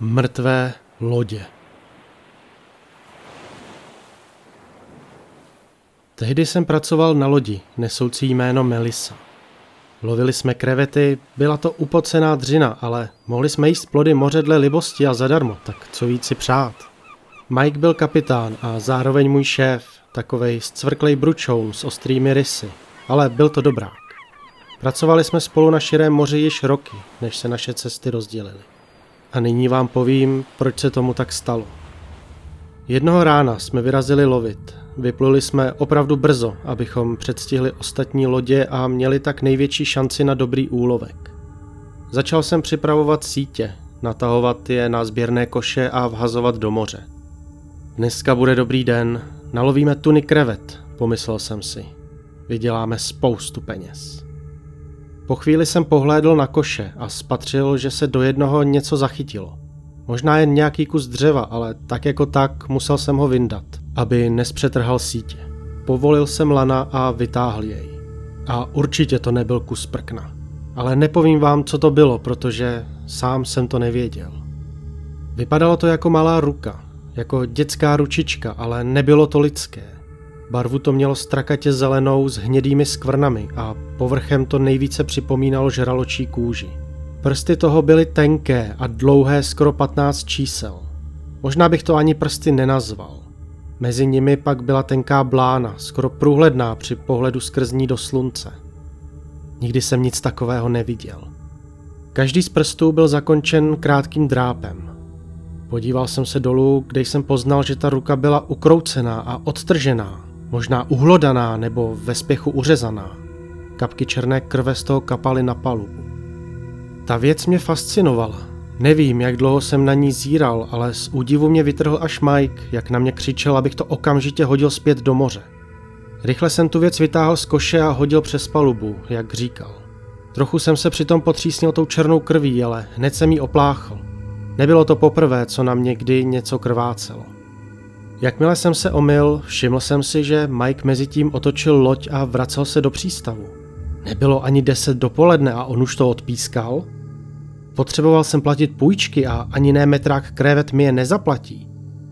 Mrtvé lodě. Tehdy jsem pracoval na lodi, nesoucí jméno Melissa. Lovili jsme krevety, byla to upocená dřina, ale mohli jsme jíst plody moře dle libosti a zadarmo, tak co víc si přát. Mike byl kapitán a zároveň můj šéf, takovej zcvrklej bručoun s ostrými rysy, ale byl to dobrák. Pracovali jsme spolu na širém moři již roky, než se naše cesty rozdělily. A nyní vám povím, proč se tomu tak stalo. Jednoho rána jsme vyrazili lovit. Vypluli jsme opravdu brzo, abychom předstihli ostatní lodě a měli tak největší šanci na dobrý úlovek. Začal jsem připravovat sítě, natahovat je na sběrné koše a vhazovat do moře. Dneska bude dobrý den, nalovíme tuny krevet, pomyslel jsem si. Vyděláme spoustu peněz. Po chvíli jsem pohlédl na koše a spatřil, že se do jednoho něco zachytilo. Možná jen nějaký kus dřeva, ale tak jako tak musel jsem ho vyndat, aby nespřetrhal sítě. Povolil jsem lana a vytáhl jej. A určitě to nebyl kus prkna. Ale nepovím vám, co to bylo, protože sám jsem to nevěděl. Vypadalo to jako malá ruka, jako dětská ručička, ale nebylo to lidské. Barvu to mělo strakatě zelenou s hnědými skvrnami a povrchem to nejvíce připomínalo žraločí kůži. Prsty toho byly tenké a dlouhé skoro 15 čísel. Možná bych to ani prsty nenazval. Mezi nimi pak byla tenká blána, skoro průhledná při pohledu skrz ní do slunce. Nikdy jsem nic takového neviděl. Každý z prstů byl zakončen krátkým drápem. Podíval jsem se dolů, kde jsem poznal, že ta ruka byla ukroucená a odtržená, možná uhlodaná nebo ve spěchu uřezaná. Kapky černé krve z toho kapaly na palubu. Ta věc mě fascinovala. Nevím, jak dlouho jsem na ní zíral, ale z údivu mě vytrhl až Mike, jak na mě křičel, abych to okamžitě hodil zpět do moře. Rychle jsem tu věc vytáhl z koše a hodil přes palubu, jak říkal. Trochu jsem se přitom potřísnil tou černou krví, ale hned jsem jí opláchl. Nebylo to poprvé, co na mě kdy něco krvácelo. Jakmile jsem se omyl, všiml jsem si, že Mike mezi tím otočil loď a vracel se do přístavu. Nebylo ani deset dopoledne a on už to odpískal? Potřeboval jsem platit půjčky a ani ne metrák krevet mi je nezaplatí.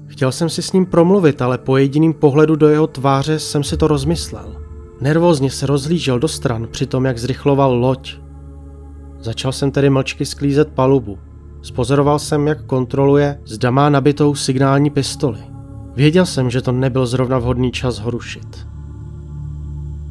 Chtěl jsem si s ním promluvit, ale po jediným pohledu do jeho tváře jsem si to rozmyslel. Nervózně se rozhlížel do stran při tom, jak zrychloval loď. Začal jsem tedy mlčky sklízet palubu. Spozoroval jsem, jak kontroluje, zda má nabitou signální pistoli. Věděl jsem, že to nebyl zrovna vhodný čas ho rušit.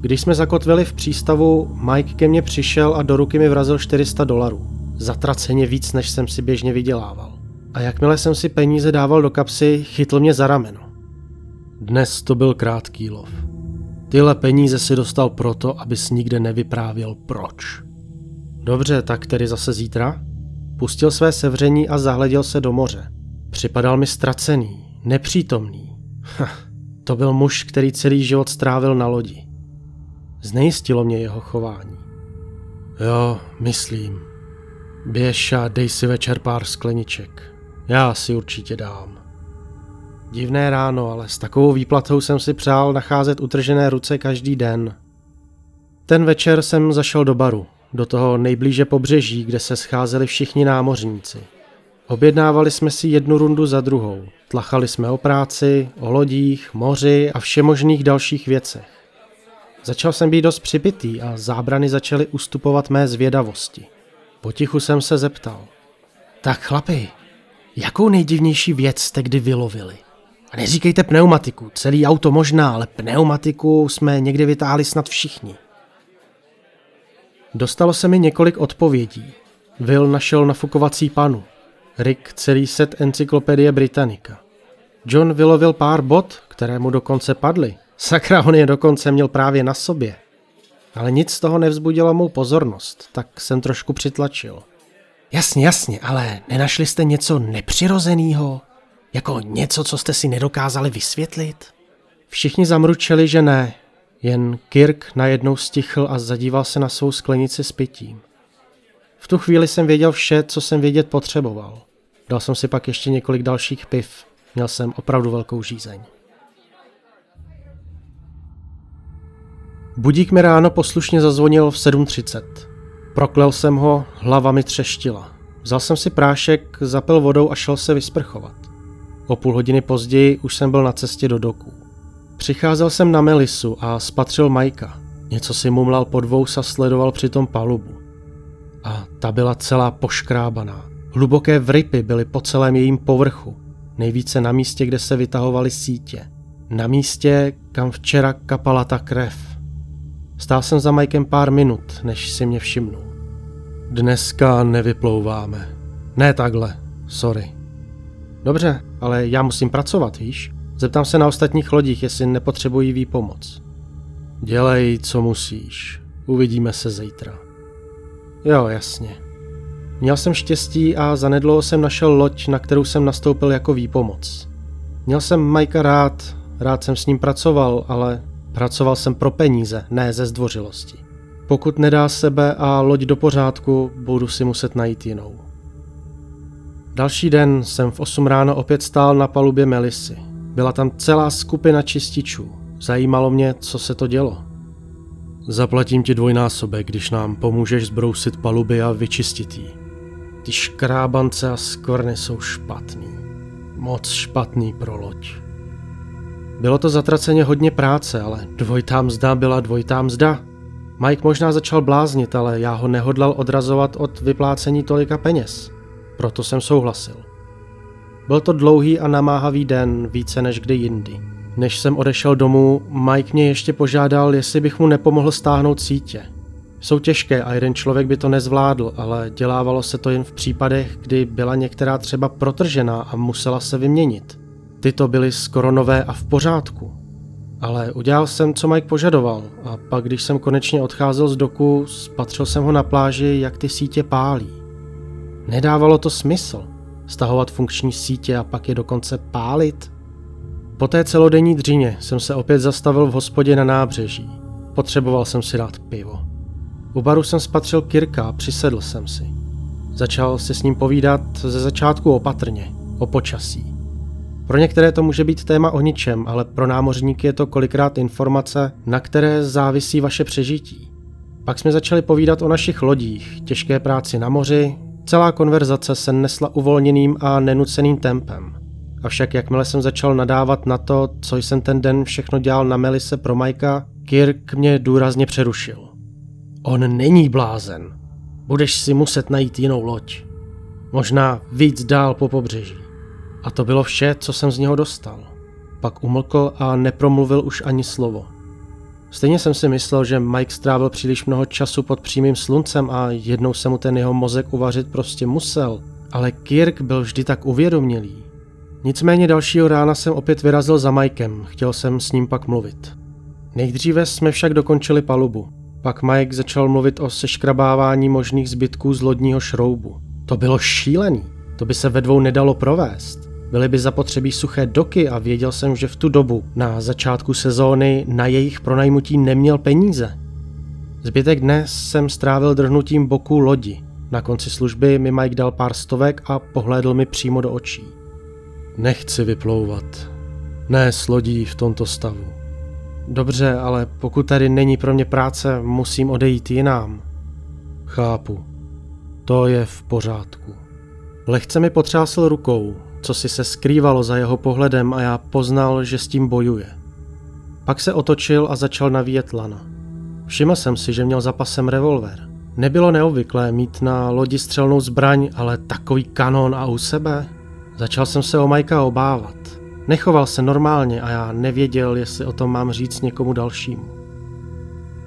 Když jsme zakotvili v přístavu, Mike ke mně přišel a do ruky mi vrazil 400 dolarů. Zatraceně víc, než jsem si běžně vydělával. A jakmile jsem si peníze dával do kapsy, chytl mě za rameno. Dnes to byl krátký lov. Tyhle peníze si dostal proto, abys nikde nevyprávěl proč. Dobře, tak tedy zase zítra? Pustil své sevření a zahleděl se do moře. Připadal mi ztracený, nepřítomný. Ha, to byl muž, který celý život strávil na lodi. Znejistilo mě jeho chování. Jo, myslím. Běž a dej si večer pár skleniček. Já si určitě dám. Divné ráno, ale s takovou výplatou jsem si přál nacházet utržené ruce každý den. Ten večer jsem zašel do baru, do toho nejblíže pobřeží, kde se scházeli všichni námořníci. Objednávali jsme si jednu rundu za druhou. Tlachali jsme o práci, o lodích, moři a všemožných dalších věcech. Začal jsem být dost připitý a zábrany začaly ustupovat mé zvědavosti. Potichu jsem se zeptal. Tak chlapi, jakou nejdivnější věc jste kdy vylovili? A neříkejte pneumatiku, celý auto možná, ale pneumatiku jsme někdy vytáhli snad všichni. Dostalo se mi několik odpovědí. Will našel nafukovací panu. Rick celý set encyklopedie Britannica. John vylovil pár bot, které mu dokonce padly. Sakra, on je dokonce měl právě na sobě. Ale nic z toho nevzbudilo mou pozornost, tak jsem trošku přitlačil. Jasně, jasně, ale nenašli jste něco nepřirozeného? Jako něco, co jste si nedokázali vysvětlit? Všichni zamručeli, že ne. Jen Kirk najednou stichl a zadíval se na svou sklenici s pitím. V tu chvíli jsem věděl vše, co jsem vědět potřeboval. Dal jsem si pak ještě několik dalších piv. Měl jsem opravdu velkou žízeň. Budík mi ráno poslušně zazvonil v 7.30. Proklel jsem ho, hlava mi třeštila. Vzal jsem si prášek, zapil vodou a šel se vysprchovat. O půl hodiny později už jsem byl na cestě do doku. Přicházel jsem na Melisu a spatřil Majka. Něco si mumlal pod vous a sledoval přitom palubu. A ta byla celá poškrábaná. Hluboké vrypy byly po celém jejím povrchu, nejvíce na místě, kde se vytahovaly sítě. Na místě, kam včera kapala ta krev. Stál jsem za Majkem pár minut, než si mě všimnul. Dneska nevyplouváme. Ne takhle, sorry. Dobře, ale já musím pracovat, víš? Zeptám se na ostatních lodích, jestli nepotřebují výpomoc. Dělej, co musíš. Uvidíme se zítra. Jo, jasně. Měl jsem štěstí a zanedlouho jsem našel loď, na kterou jsem nastoupil jako výpomoc. Měl jsem Majka rád, rád jsem s ním pracoval, ale pracoval jsem pro peníze, ne ze zdvořilosti. Pokud nedá sebe a loď do pořádku, budu si muset najít jinou. Další den jsem v 8 ráno opět stál na palubě Melisy. Byla tam celá skupina čističů. Zajímalo mě, co se to dělo. Zaplatím ti dvojnásobek, když nám pomůžeš zbrousit paluby a vyčistit ji. Ty škrábance a skvrny jsou špatný. Moc špatný pro loď. Bylo to zatraceně hodně práce, ale dvojitá mzda byla dvojitá mzda. Mike možná začal bláznit, ale já ho nehodlal odrazovat od vyplácení tolika peněz. Proto jsem souhlasil. Byl to dlouhý a namáhavý den, více než kdy jindy. Než jsem odešel domů, Mike mě ještě požádal, jestli bych mu nepomohl stáhnout sítě. Jsou těžké a jeden člověk by to nezvládl, ale dělávalo se to jen v případech, kdy byla některá třeba protržená a musela se vyměnit. Tyto byly skoro nové a v pořádku. Ale udělal jsem, co Mike požadoval a pak, když jsem konečně odcházel z doku, spatřil jsem ho na pláži, jak ty sítě pálí. Nedávalo to smysl. Stahovat funkční sítě a pak je dokonce pálit? Po té celodenní dřině jsem se opět zastavil v hospodě na nábřeží. Potřeboval jsem si dát pivo. U baru jsem spatřil Kirka a přisedl jsem si. Začal si s ním povídat ze začátku opatrně, o počasí. Pro některé to může být téma o ničem, ale pro námořníky je to kolikrát informace, na které závisí vaše přežití. Pak jsme začali povídat o našich lodích, těžké práci na moři, celá konverzace se nesla uvolněným a nenuceným tempem. Avšak jakmile jsem začal nadávat na to, co jsem ten den všechno dělal na Melise pro Majka, Kirk mě důrazně přerušil. On není blázen. Budeš si muset najít jinou loď. Možná víc dál po pobřeží. A to bylo vše, co jsem z něho dostal. Pak umlkl a nepromluvil už ani slovo. Stejně jsem si myslel, že Mike strávil příliš mnoho času pod přímým sluncem a jednou se mu ten jeho mozek uvařit prostě musel. Ale Kirk byl vždy tak uvědomělý. Nicméně dalšího rána jsem opět vyrazil za Mikem, chtěl jsem s ním pak mluvit. Nejdříve jsme však dokončili palubu. Pak Mike začal mluvit o seškrabávání možných zbytků z lodního šroubu. To bylo šílený, to by se ve dvou nedalo provést. Byly by zapotřebí suché doky a věděl jsem, že v tu dobu, na začátku sezóny, na jejich pronajmutí neměl peníze. Zbytek dne jsem strávil drhnutím boku lodi. Na konci služby mi Mike dal pár stovek a pohlédl mi přímo do očí. Nechci vyplouvat. Ne s lodí v tomto stavu. Dobře, ale pokud tady není pro mě práce, musím odejít jinam. Chápu. To je v pořádku. Lehce mi potřásl rukou, co si se skrývalo za jeho pohledem a já poznal, že s tím bojuje. Pak se otočil a začal navíjet lana. Všiml jsem si, že měl za pasem revolver. Nebylo neobvyklé mít na lodi střelnou zbraň, ale takový kanon a u sebe. Začal jsem se o Majka obávat. Nechoval se normálně a já nevěděl, jestli o tom mám říct někomu dalšímu.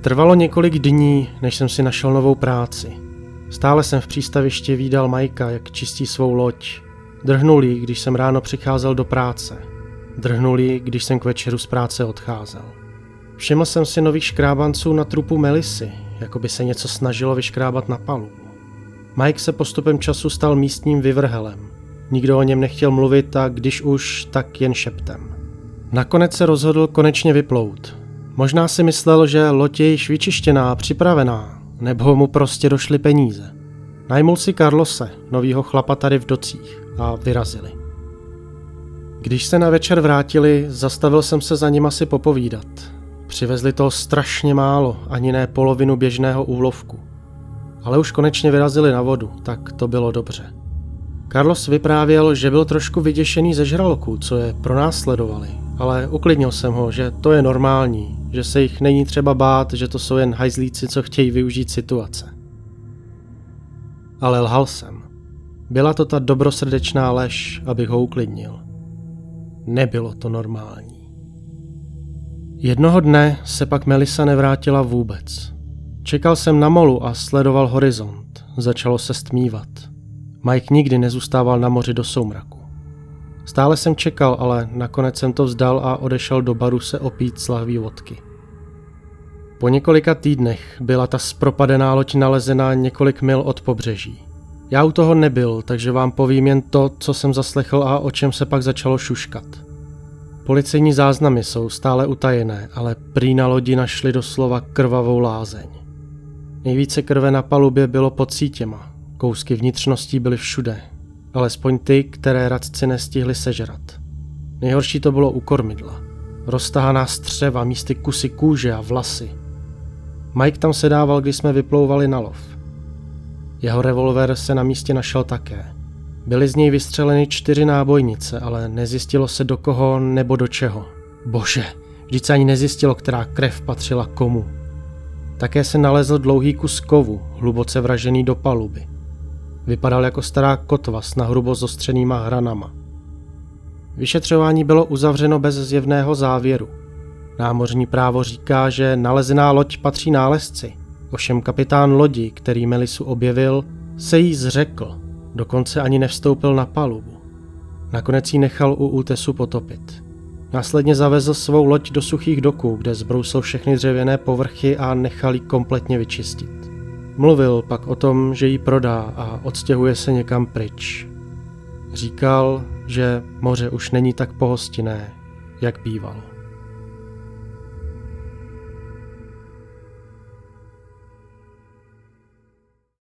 Trvalo několik dní, než jsem si našel novou práci. Stále jsem v přístavišti výdal Majka, jak čistí svou loď. Drhnul jí, když jsem ráno přicházel do práce. Drhnul jí, když jsem k večeru z práce odcházel. Všiml jsem si nových škrábanců na trupu Melisy, jako by se něco snažilo vyškrábat na palubu. Mike se postupem času stal místním vyvrhelem. Nikdo o něm nechtěl mluvit a když už, tak jen šeptem. Nakonec se rozhodl konečně vyplout. Možná si myslel, že loď je již vyčištěná a připravená, nebo mu prostě došly peníze. Najmul si Carlose, novýho chlapa tady v docích, a vyrazili. Když se na večer vrátili, zastavil jsem se za nima si popovídat. Přivezli toho strašně málo, ani ne polovinu běžného úlovku. ale už konečně vyrazili na vodu, tak to bylo dobře. Carlos vyprávěl, že byl trošku vyděšený ze žraloků, co je pronásledovali, ale uklidnil jsem ho, že to je normální, že se jich není třeba bát, že to jsou jen hajzlíci, co chtějí využít situace. Ale lhal jsem. Byla to ta dobrosrdečná lež, abych ho uklidnil. Nebylo to normální. Jednoho dne se pak Melisa nevrátila vůbec. Čekal jsem na molu a sledoval horizont. Začalo se stmívat. Mike nikdy nezůstával na moři do soumraku. Stále jsem čekal, ale nakonec jsem to vzdal a odešel do baru se opít z lahví vodky. Po několika týdnech byla ta spropadená loď nalezená několik mil od pobřeží. Já u toho nebyl, takže vám povím jen to, co jsem zaslechl a o čem se pak začalo šuškat. Policejní záznamy jsou stále utajené, ale prý na lodi našli doslova krvavou lázeň. Nejvíce krve na palubě bylo pod sítěma, kousky vnitřností byly všude, alespoň ty, které radci nestihli sežrat. Nejhorší to bylo u kormidla. Roztahaná střeva, místy kusy kůže a vlasy. Mike tam sedával, když jsme vyplouvali na lov. Jeho revolver se na místě našel také. Byly z něj vystřeleny čtyři nábojnice, ale nezjistilo se do koho nebo do čeho. Bože, vždyť se ani nezjistilo, která krev patřila komu. Také se nalezl dlouhý kus kovu, hluboce vražený do paluby. Vypadal jako stará kotva s nahrubo zostřenýma hranama. Vyšetřování bylo uzavřeno bez zjevného závěru. Námořní právo říká, že nalezená loď patří nálezci. Ovšem kapitán lodi, který Melisu objevil, se jí zřekl, dokonce ani nevstoupil na palubu. Nakonec ji nechal u útesu potopit. Následně zavezl svou loď do suchých doků, kde zbrousil všechny dřevěné povrchy a nechal ji kompletně vyčistit. Mluvil pak o tom, že ji prodá a odstěhuje se někam pryč. Říkal, že moře už není tak pohostinné, jak bývalo.